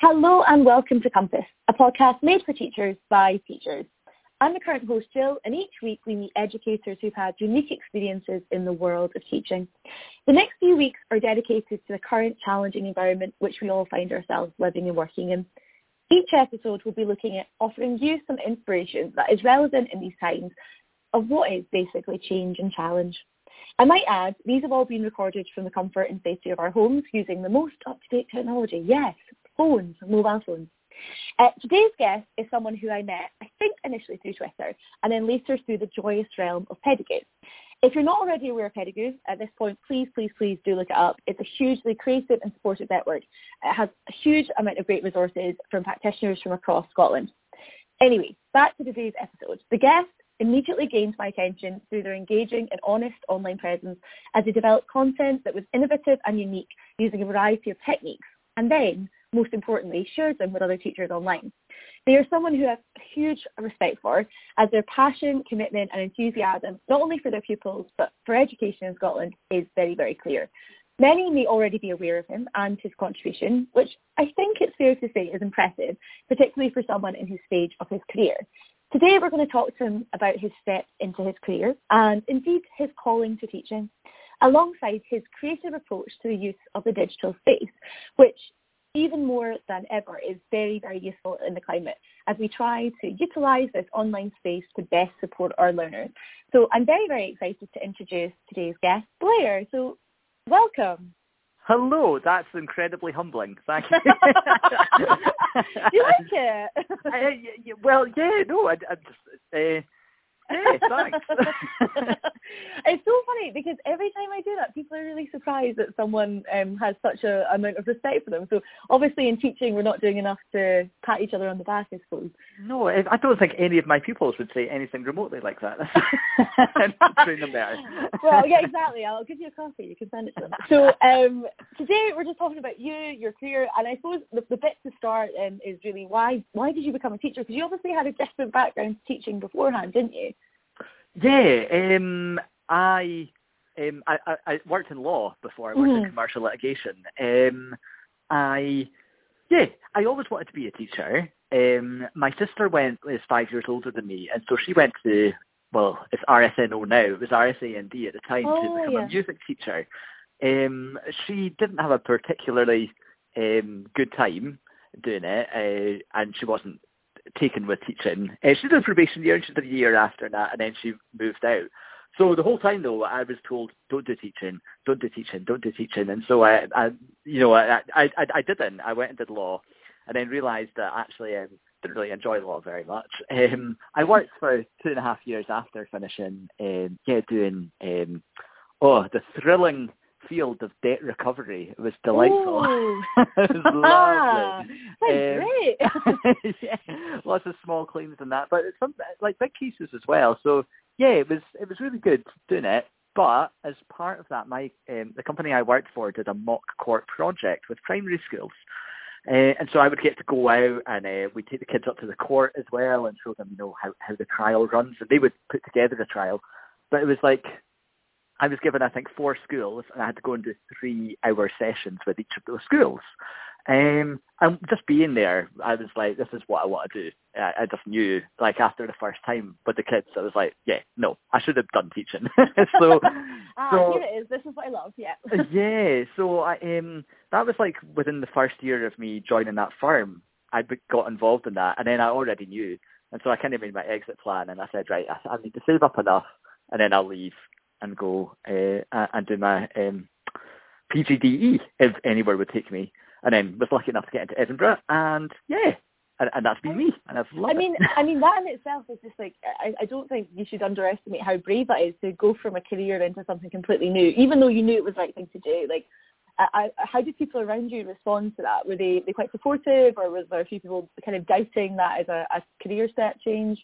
Hello and welcome to Compass, a podcast made for teachers by teachers. I'm the current host, Jill, and each week we meet educators who've had unique experiences in the world of teaching. The next few weeks are dedicated to the current challenging environment which we all find ourselves living and working in. Each episode will be looking at offering you some inspiration that is relevant in these times of what is basically change and challenge. I might add, these have all been recorded from the comfort and safety of our homes using the most up-to-date technology. Yes, phones, mobile phones. Uh, today's guest is someone who I met, I think initially through Twitter, and then later through the joyous realm of Pedagoo. If you're not already aware of Pedagoo, at this point, please, please, please do look it up. It's a hugely creative and supportive network. It has a huge amount of great resources from practitioners from across Scotland. Anyway, back to today's episode. The guest immediately gained my attention through their engaging and honest online presence as they developed content that was innovative and unique using a variety of techniques. And then most importantly, shares them with other teachers online. They are someone who I have huge respect for as their passion, commitment and enthusiasm, not only for their pupils, but for education in Scotland is very, very clear. Many may already be aware of him and his contribution, which I think it's fair to say is impressive, particularly for someone in his stage of his career. Today we're going to talk to him about his steps into his career and indeed his calling to teaching, alongside his creative approach to the use of the digital space, which even more than ever is very, very useful in the climate as we try to utilise this online space to best support our learners. So I'm very, very excited to introduce today's guest, Blair. So welcome. Hello, that's incredibly humbling. Thank you. you like it? uh, well, yeah, no, I, I just, uh, Hey, thanks. it's so funny because every time I do that, people are really surprised that someone um, has such a amount of respect for them. So obviously in teaching, we're not doing enough to pat each other on the back, I suppose. No, I don't think any of my pupils would say anything remotely like that. Train them better. well, yeah, exactly. I'll give you a coffee. You can send it to them. So um, today we're just talking about you, your career, and I suppose the, the bit to start um, is really why why did you become a teacher? Because you obviously had a different background to teaching beforehand, didn't you? Yeah, um, I, um, I, I, I worked in law before. I worked mm. in commercial litigation. Um, I, yeah, I always wanted to be a teacher. Um, my sister went is five years older than me, and so she went to well, it's RSNO now. It was RSAMD at the time oh, to become yeah. a music teacher. Um, she didn't have a particularly um, good time doing it, uh, and she wasn't taken with teaching. Uh, she did a probation year and she did a year after that and then she moved out. So the whole time though, I was told, don't do teaching, don't do teaching, don't do teaching. And so I, I you know, I, I, I didn't. I went and did law and then realised that actually I didn't really enjoy law very much. Um, I worked for two and a half years after finishing, um, yeah, doing, um, oh, the thrilling field of debt recovery. It was delightful. it was lovely. um, great. yeah, lots of small claims and that, but it's some like big cases as well. So yeah, it was it was really good doing it. But as part of that, my um, the company I worked for did a mock court project with primary schools. Uh, and so I would get to go out and uh, we'd take the kids up to the court as well and show them, you know, how, how the trial runs. And they would put together a trial. But it was like I was given, I think, four schools, and I had to go and do three-hour sessions with each of those schools. Um, and just being there, I was like, this is what I want to do. I, I just knew, like, after the first time with the kids, I was like, yeah, no, I should have done teaching. so, ah, so, here it is. This is what I love. Yeah. yeah. So I um, that was like within the first year of me joining that firm, I got involved in that, and then I already knew, and so I kind of made my exit plan, and I said, right, I, I need to save up enough, and then I'll leave and go uh, and do my um, PGDE if anywhere would take me. And then was lucky enough to get into Edinburgh, and yeah, and, and that's been me, and I've loved I mean, it. I mean that in itself is just like I, I don't think you should underestimate how brave that is to go from a career into something completely new, even though you knew it was the right thing to do. Like, I, I, how did people around you respond to that? Were they they quite supportive, or was there a few people kind of doubting that as a, a career step change?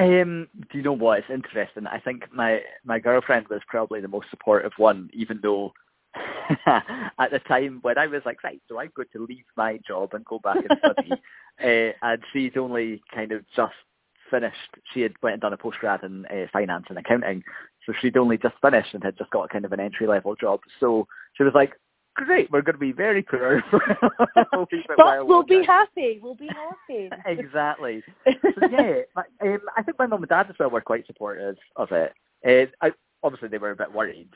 Um, do you know what? It's interesting. I think my my girlfriend was probably the most supportive one, even though at the time when I was like, right, so I'm going to leave my job and go back and study, uh, and she's only kind of just finished. She had went and done a postgrad in uh, finance and accounting, so she'd only just finished and had just got kind of an entry level job. So she was like, great, we're going to be very poor But we'll be happy. We'll be happy. exactly. So, yeah, um, I think my mum and dad as well were quite supportive of it. Uh, I, obviously, they were a bit worried,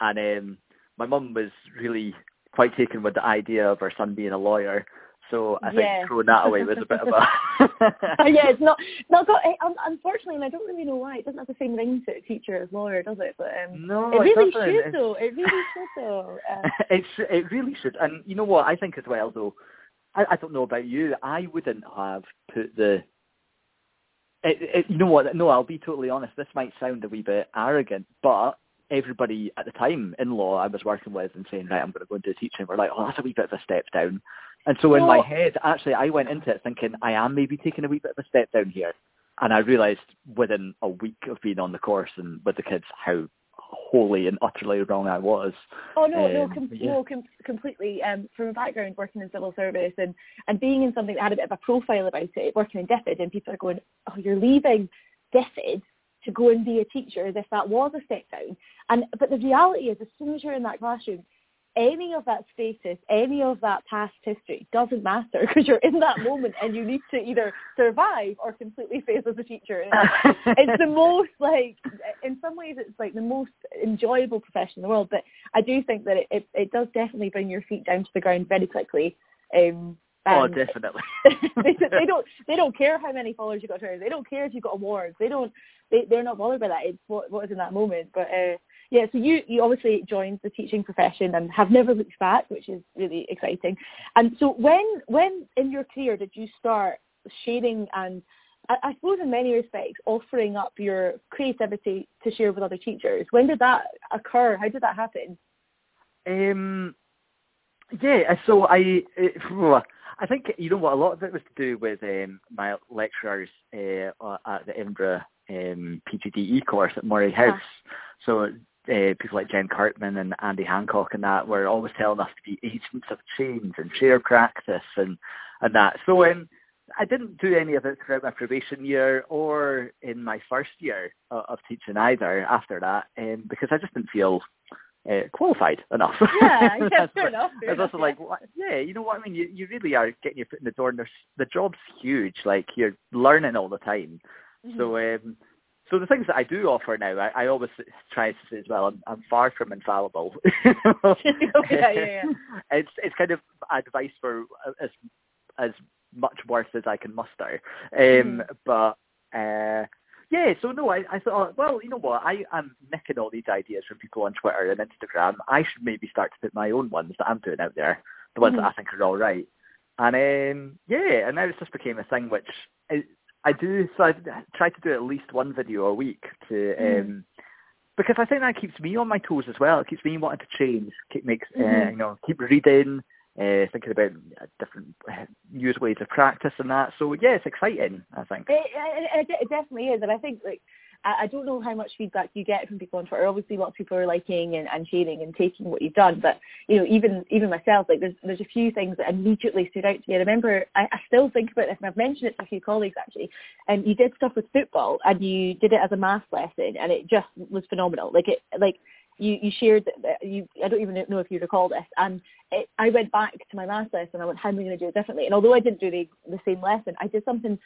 and um, my mum was really quite taken with the idea of her son being a lawyer. So I think throwing that away was a bit of a yeah. It's not not got. Unfortunately, and I don't really know why it doesn't have the same ring to a teacher as lawyer, does it? But um, no, it really it should though. It really should though. Uh, it's it really should. And you know what I think as well though. I, I don't know about you. I wouldn't have put the. It, it, you know what? No, I'll be totally honest. This might sound a wee bit arrogant, but everybody at the time in law I was working with and saying, right, I'm going to go into teaching, we're like, oh, that's a wee bit of a step down. And so in my head, actually, I went into it thinking I am maybe taking a wee bit of a step down here. And I realised within a week of being on the course and with the kids how wholly and utterly wrong I was. Oh no, um, no, com- yeah. no, com- completely. Um, from a background working in civil service and and being in something that had a bit of a profile about it, working in DFID, and people are going, "Oh, you're leaving DFID to go and be a teacher as if that was a step down. And but the reality is, as soon as you're in that classroom, any of that status, any of that past history doesn't matter because you're in that moment and you need to either survive or completely fail as a teacher. It's, the most like, in some ways, it's like the most enjoyable profession in the world. But I do think that it, it, it does definitely bring your feet down to the ground very quickly. Um, oh, definitely. they, they don't they don't care how many followers you got on They don't care if you got awards. They don't they they're not bothered by that. It's what what is in that moment. But uh, yeah, so you you obviously joined the teaching profession and have never looked back, which is really exciting. And so when when in your career did you start sharing and I, I suppose in many respects offering up your creativity to share with other teachers? When did that occur? How did that happen? Um, yeah, so I. Uh, I think you know what a lot of it was to do with um, my lecturers uh, at the Edinburgh um, PGDE course at ah. House. So uh, people like Jen Cartman and Andy Hancock and that were always telling us to be agents of change and share practice and and that. So um, I didn't do any of it throughout my probation year or in my first year of, of teaching either after that um, because I just didn't feel uh, qualified enough. Yeah, yeah fair enough. Fair it's also like, yeah, you know what I mean. You you really are getting your foot in the door, and there's, the job's huge. Like you're learning all the time. Mm-hmm. So um, so the things that I do offer now, I, I always try to say as well, I'm, I'm far from infallible. yeah, yeah, yeah. It's it's kind of advice for as as much worth as I can muster. Um, mm. But uh, yeah, so no, I, I thought, well, you know what, I, I'm nicking all these ideas from people on Twitter and Instagram. I should maybe start to put my own ones that I'm doing out there, the ones mm. that I think are all right. And um, yeah, and now it just became a thing which I, I do. So I try to do at least one video a week to mm. um, because I think that keeps me on my toes as well. It keeps me wanting to change. Keep makes uh, mm-hmm. uh, you know keep reading, uh, thinking about different uh, use ways of practice and that. So yeah, it's exciting. I think it, it, it definitely is, and I think like I, I don't know how much feedback you get from people on Twitter. Obviously, lots of people are liking and, and sharing and taking what you've done. But you know, even even myself, like there's there's a few things that immediately stood out to me. I remember I, I still think about this, and I've mentioned it to a few colleagues actually. And you did stuff with football, and you did it as a math lesson, and it just was phenomenal. Like it like you, you shared that you I don't even know if you recall this and it, I went back to my last lesson I went how am I going to do it differently and although I didn't do the, the same lesson I did something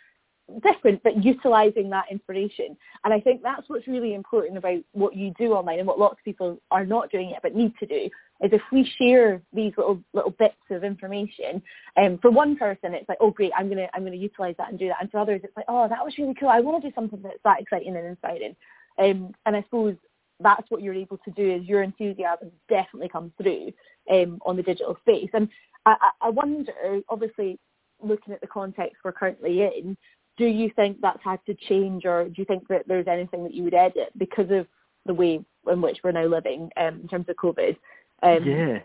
different, but utilising that inspiration. And I think that's what's really important about what you do online and what lots of people are not doing yet but need to do is if we share these little little bits of information, um, for one person it's like, oh great, I'm gonna I'm gonna utilise that and do that, and for others it's like, oh that was really cool, I want to do something that's that exciting and inspiring. Um, and I suppose that's what you're able to do is your enthusiasm definitely comes through um, on the digital space. And I, I wonder, obviously, looking at the context we're currently in, do you think that's had to change or do you think that there's anything that you would edit because of the way in which we're now living um, in terms of COVID? Um, yeah.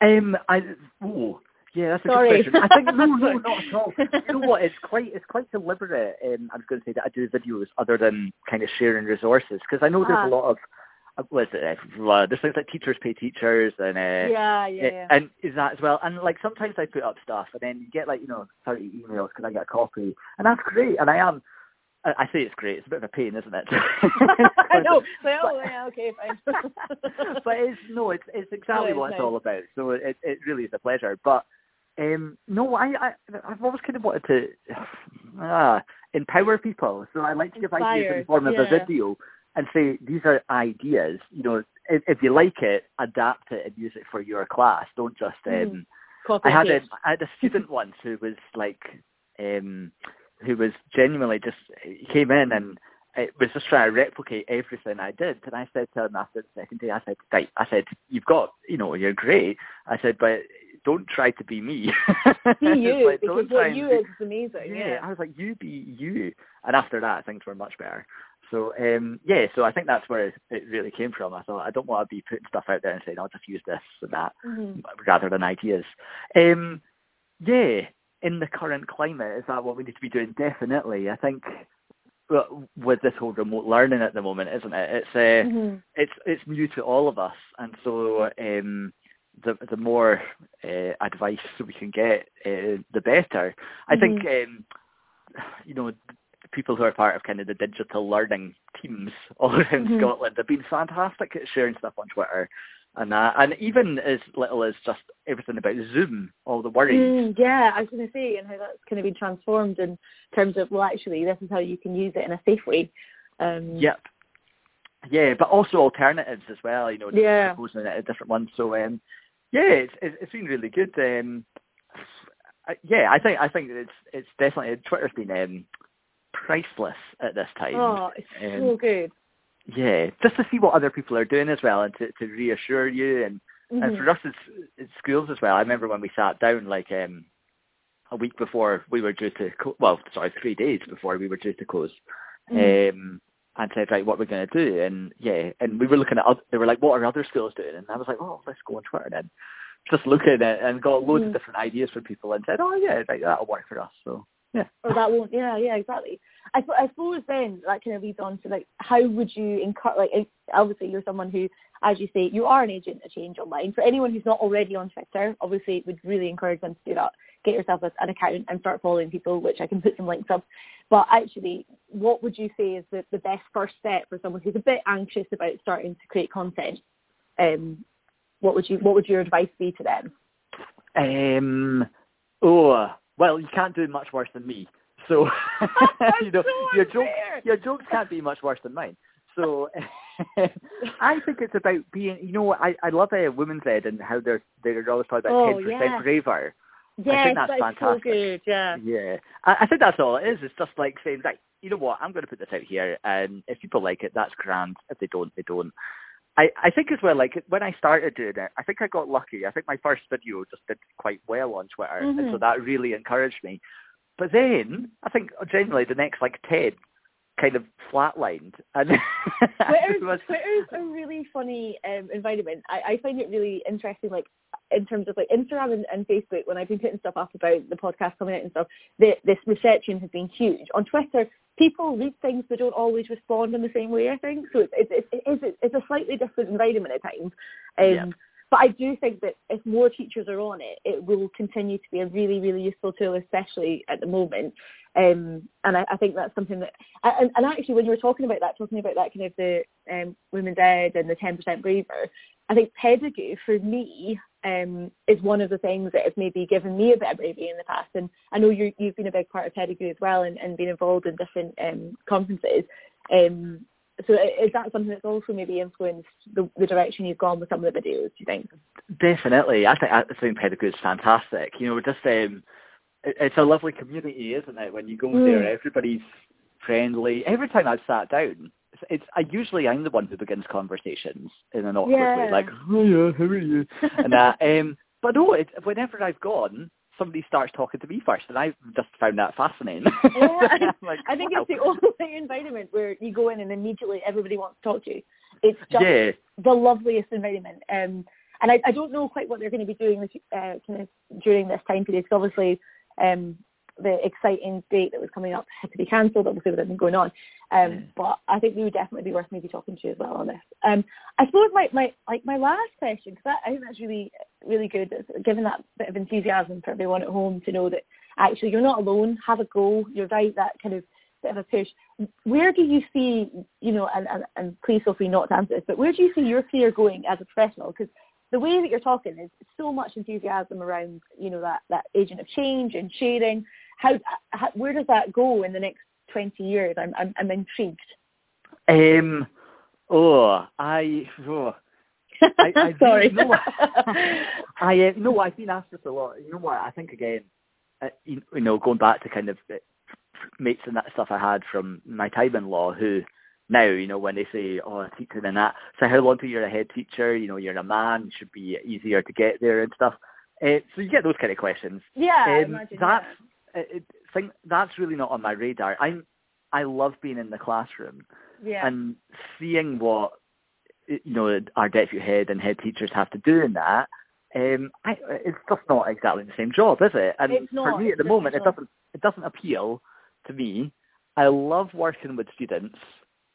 Um, I, oh, yeah, that's a Sorry. good question. I think no, no, not at all. You know what? It's quite, it's quite deliberate. Um, I was going to say that I do videos other than kind of sharing resources because I know there's ah. a lot of was it? Uh, there's things like teachers pay teachers, and uh, yeah, yeah, yeah, and is that as well? And like sometimes I put up stuff, and then you get like you know 30 emails because I get a copy, and that's great, and I am I say it's great. It's a bit of a pain, isn't it? I know. Well, yeah, okay, fine. but it's no, it's it's exactly Oh, what it's it's all about. So it it really is a pleasure. But um no, I, I I've always kind of wanted to ah, empower people. So I like to give ideas in the form of a video and say these are ideas. You know, if, if you like it, adapt it and use it for your class. Don't just um Mhm. Copy I had a. I had a student once who was like um who was genuinely just he came in and it was just trying to replicate everything I did and I said to him after the second day, I said, Right, I said, You've got you know, you're great. I said, but don't try to be me. Be you, like, because what you be- is amazing. yeah, Yeah. I was like, you be you. And after that, things were much better. So, um, yeah, so I think that's where it, really came from. I thought, I don't want to be putting stuff out there and saying, I'll just use this and that, Mhm. rather than ideas. Um, yeah, in the current climate, is that what we need to be doing? Definitely. I think with this whole remote learning at the moment, isn't it? It's uh, Mhm. it's it's new to all of us, and so um, the the more uh, advice we can get, uh, the better. I think um, you know people who are part of kind of the digital learning teams all around Mhm. Scotland have been fantastic at sharing stuff on Twitter. And that, and even as little as just everything about Zoom, all the worries. Mm, yeah, I was going to say, and how that's kind of been transformed in terms of, well, actually, this is how you can use it in a safe way. Um, Yep. Yeah, but also alternatives as well. You know, Yeah. proposing different ones. So um, yeah, it's it's it's been really good. Um, I, yeah, I think I think it's it's definitely Twitter's been um, priceless at this time. Oh, it's Um, so good. yeah, just to see what other people are doing as well, and to to reassure you, and and Mhm. for us as, as schools as well. I remember when we sat down like um a week before we were due to co- well, sorry, three days before we were due to close, Mhm. um, and said right, what we're going to do, and yeah, and we were looking at other, they were like, what are other schools doing, and I was like, oh, let's go on Twitter then. Just looking at it and got loads of mm. different ideas from people and said, oh yeah, right, that'll work for us. So yeah, or that won't. Yeah, yeah, exactly. I, I suppose then that kind of leads on to like, how would you encourage? Like, obviously you're someone who, as you say, you are an agent of change online. For anyone who's not already on Twitter, obviously, would really encourage them to do that. Get yourself an account and start following people, which I can put some links up. But actually, what would you say is the, the best first step for someone who's a bit anxious about starting to create content? Um, what would you What would your advice be to them? Um, oh, well, you can't do much worse than me. So, you know, so your jokes, your jokes can't be much worse than mine. So, I think it's about being, you know, I, I love uh, Women's Ed and how they're, they're always talking about Oh, 10% yeah. braver. Yes, that's that's so fantastic. good. Yeah. Yeah. I, I think that's all it is. It's just like saying, right, you know what, I'm going to put this out here, and if people like it, that's grand. If they don't, they don't. I, I think as well, like when I started doing it, I think I got lucky. I think my first video just did quite well on Twitter, and so Mhm. that really encouraged me. But then I think generally the next like ten kind of flatlined, and Twitter's, it was- Twitter's a really funny um, environment. I, I find it really interesting, like in terms of like Instagram and, and Facebook. When I've been putting stuff up about the podcast coming out and stuff, the, this reception has been huge. On Twitter, people read things but don't always respond in the same way. I think so. It's it's it is it's a slightly different environment at times. Um, Yeah. But I do think that if more teachers are on it, it will continue to be a really, really useful tool, especially at the moment. Um, and I, I think that's something that, and, and actually when you were talking about that, talking about that kind of the um, women's ed and the 10% braver, I think Pedagoo for me um, is one of the things that has maybe given me a bit of bravery in the past. And I know you, you've been a big part of Pedagoo as well and, and been involved in different um, conferences. Um, so is that something that's also maybe influenced the, the direction you've gone with some of the videos, do you think? Definitely, I think I think Pedagoo is fantastic. You know, just um, it, it's a lovely community, isn't it? When you go Mm. there, everybody's friendly. Every time I've sat down, it's, I usually I'm the one who begins conversations in an awkward way, like, "Oh yeah, how are you?" and that. Um, but no, it, whenever I've gone, somebody starts talking to me first, and I've just found that fascinating. Yeah, like, I think wow. it's the only environment where you go in and immediately everybody wants to talk to you. It's just yeah, the loveliest environment. Um, and I, I don't know quite what they're going to be doing this, uh, kind of during this time period because obviously um, the exciting date that was coming up had to be cancelled, obviously with everything going on. Um, Yeah. But I think we would definitely be worth maybe talking to you as well on this. Um, I suppose my, my like my last question, because I think that's really really good, is given that bit of enthusiasm for everyone at home to know that actually you're not alone. Have a go. You're right. That kind of bit of a push. Where do you see, you know, and, and, and please feel free not to answer this, but where do you see your career going as a professional? Because the way that you're talking is so much enthusiasm around, you know, that, that agent of change and sharing. How, how where does that go in the next 20 years? I'm, I'm, I'm intrigued. Um, oh, I, oh, I, I Sorry. You know, I uh, no, I've been asked this a lot. You know what? I think again, uh, you, you know, going back to kind of uh, mates and that stuff I had from my time in law, who now, you know, when they say, oh, a teacher," and that, so how long till you're a head teacher? You know, you're a man, It should be easier to get there and stuff. Uh, so you get those kind of questions. Yeah, I Um, imagine, that's it, think that's really not on my radar. I'm I love being in the classroom Yeah. and seeing what you know our deputy head and head teachers have to do in that. Um, I, it's just not exactly the same job, is it? And It's for me at the moment, it doesn't it doesn't appeal to me. I love working with students.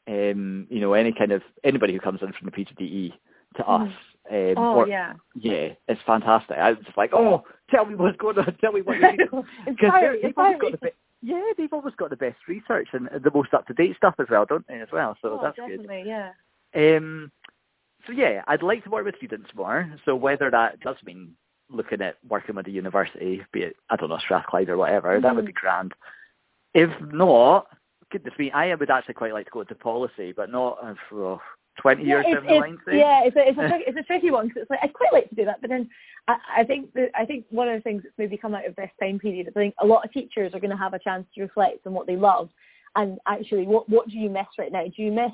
Um, you know, any kind of anybody who comes in from the PGDE to us. Um, oh or, yeah, yeah, it's fantastic. I was like, oh, tell me what's going on, tell me what you. Because they've always got the best, yeah, they've always got the best research and the most up to date stuff as well, don't they? As well, so oh, that's definitely, good. Yeah. Um, so yeah, I'd like to work with students more. So whether that does mean looking at working with a university, be it I don't know Strathclyde or whatever, mm-hmm. that would be grand. If not, goodness me, I would actually quite like to go into policy, but not. Oh, 20 yeah, years down the line? Yeah, it's a, it's a, tricky, it's a tricky one because it's like, I'd quite like to do that, but then I, I think that, I think one of the things that's maybe come out of this time period is I think a lot of teachers are going to have a chance to reflect on what they love and actually what, what do you miss right now? Do you miss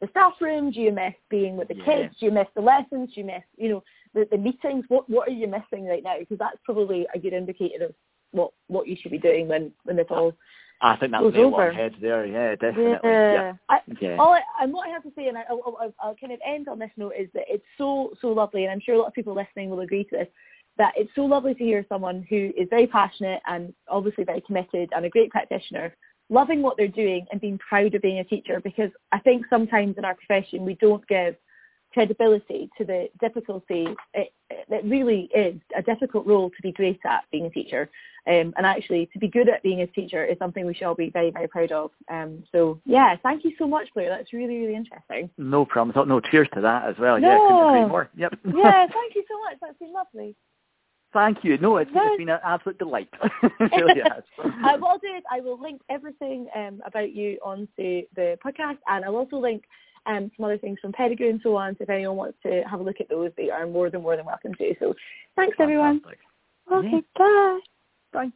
the staff room? Do you miss being with the yeah. kids? Do you miss the lessons? Do you miss, you know, the, the meetings? What, what are you missing right now? Because that's probably a good indicator of what, what you should be doing when, when this all I think that's Goes nail over. on head there. Yeah, definitely. Yeah. I, Yeah. all I, and what I have to say, and I, I'll, I'll, I'll kind of end on this note, is that it's so so lovely, and I'm sure a lot of people listening will agree to this. That it's so lovely to hear someone who is very passionate and obviously very committed and a great practitioner, loving what they're doing and being proud of being a teacher. Because I think sometimes in our profession we don't give credibility to the difficulty. It, it really is a difficult role to be great at being a teacher. Um, and actually, to be good at being a teacher is something we should all be very, very proud of. Um, so, yeah, thank you so much, Blair. That's really, really interesting. No problem. No, cheers to that as well. Yeah, couldn't agree more. Yep. Yeah, thank you so much. That's been lovely. Thank you. No, it's, it's been an absolute delight. it really has. uh, what I'll do is I will link everything um, about you onto the podcast, and I'll also link um, some other things from Pedagoo and so on. So if anyone wants to have a look at those, they are more than more than welcome to. So thanks, everyone. Fantastic. Okay, bye. Bye.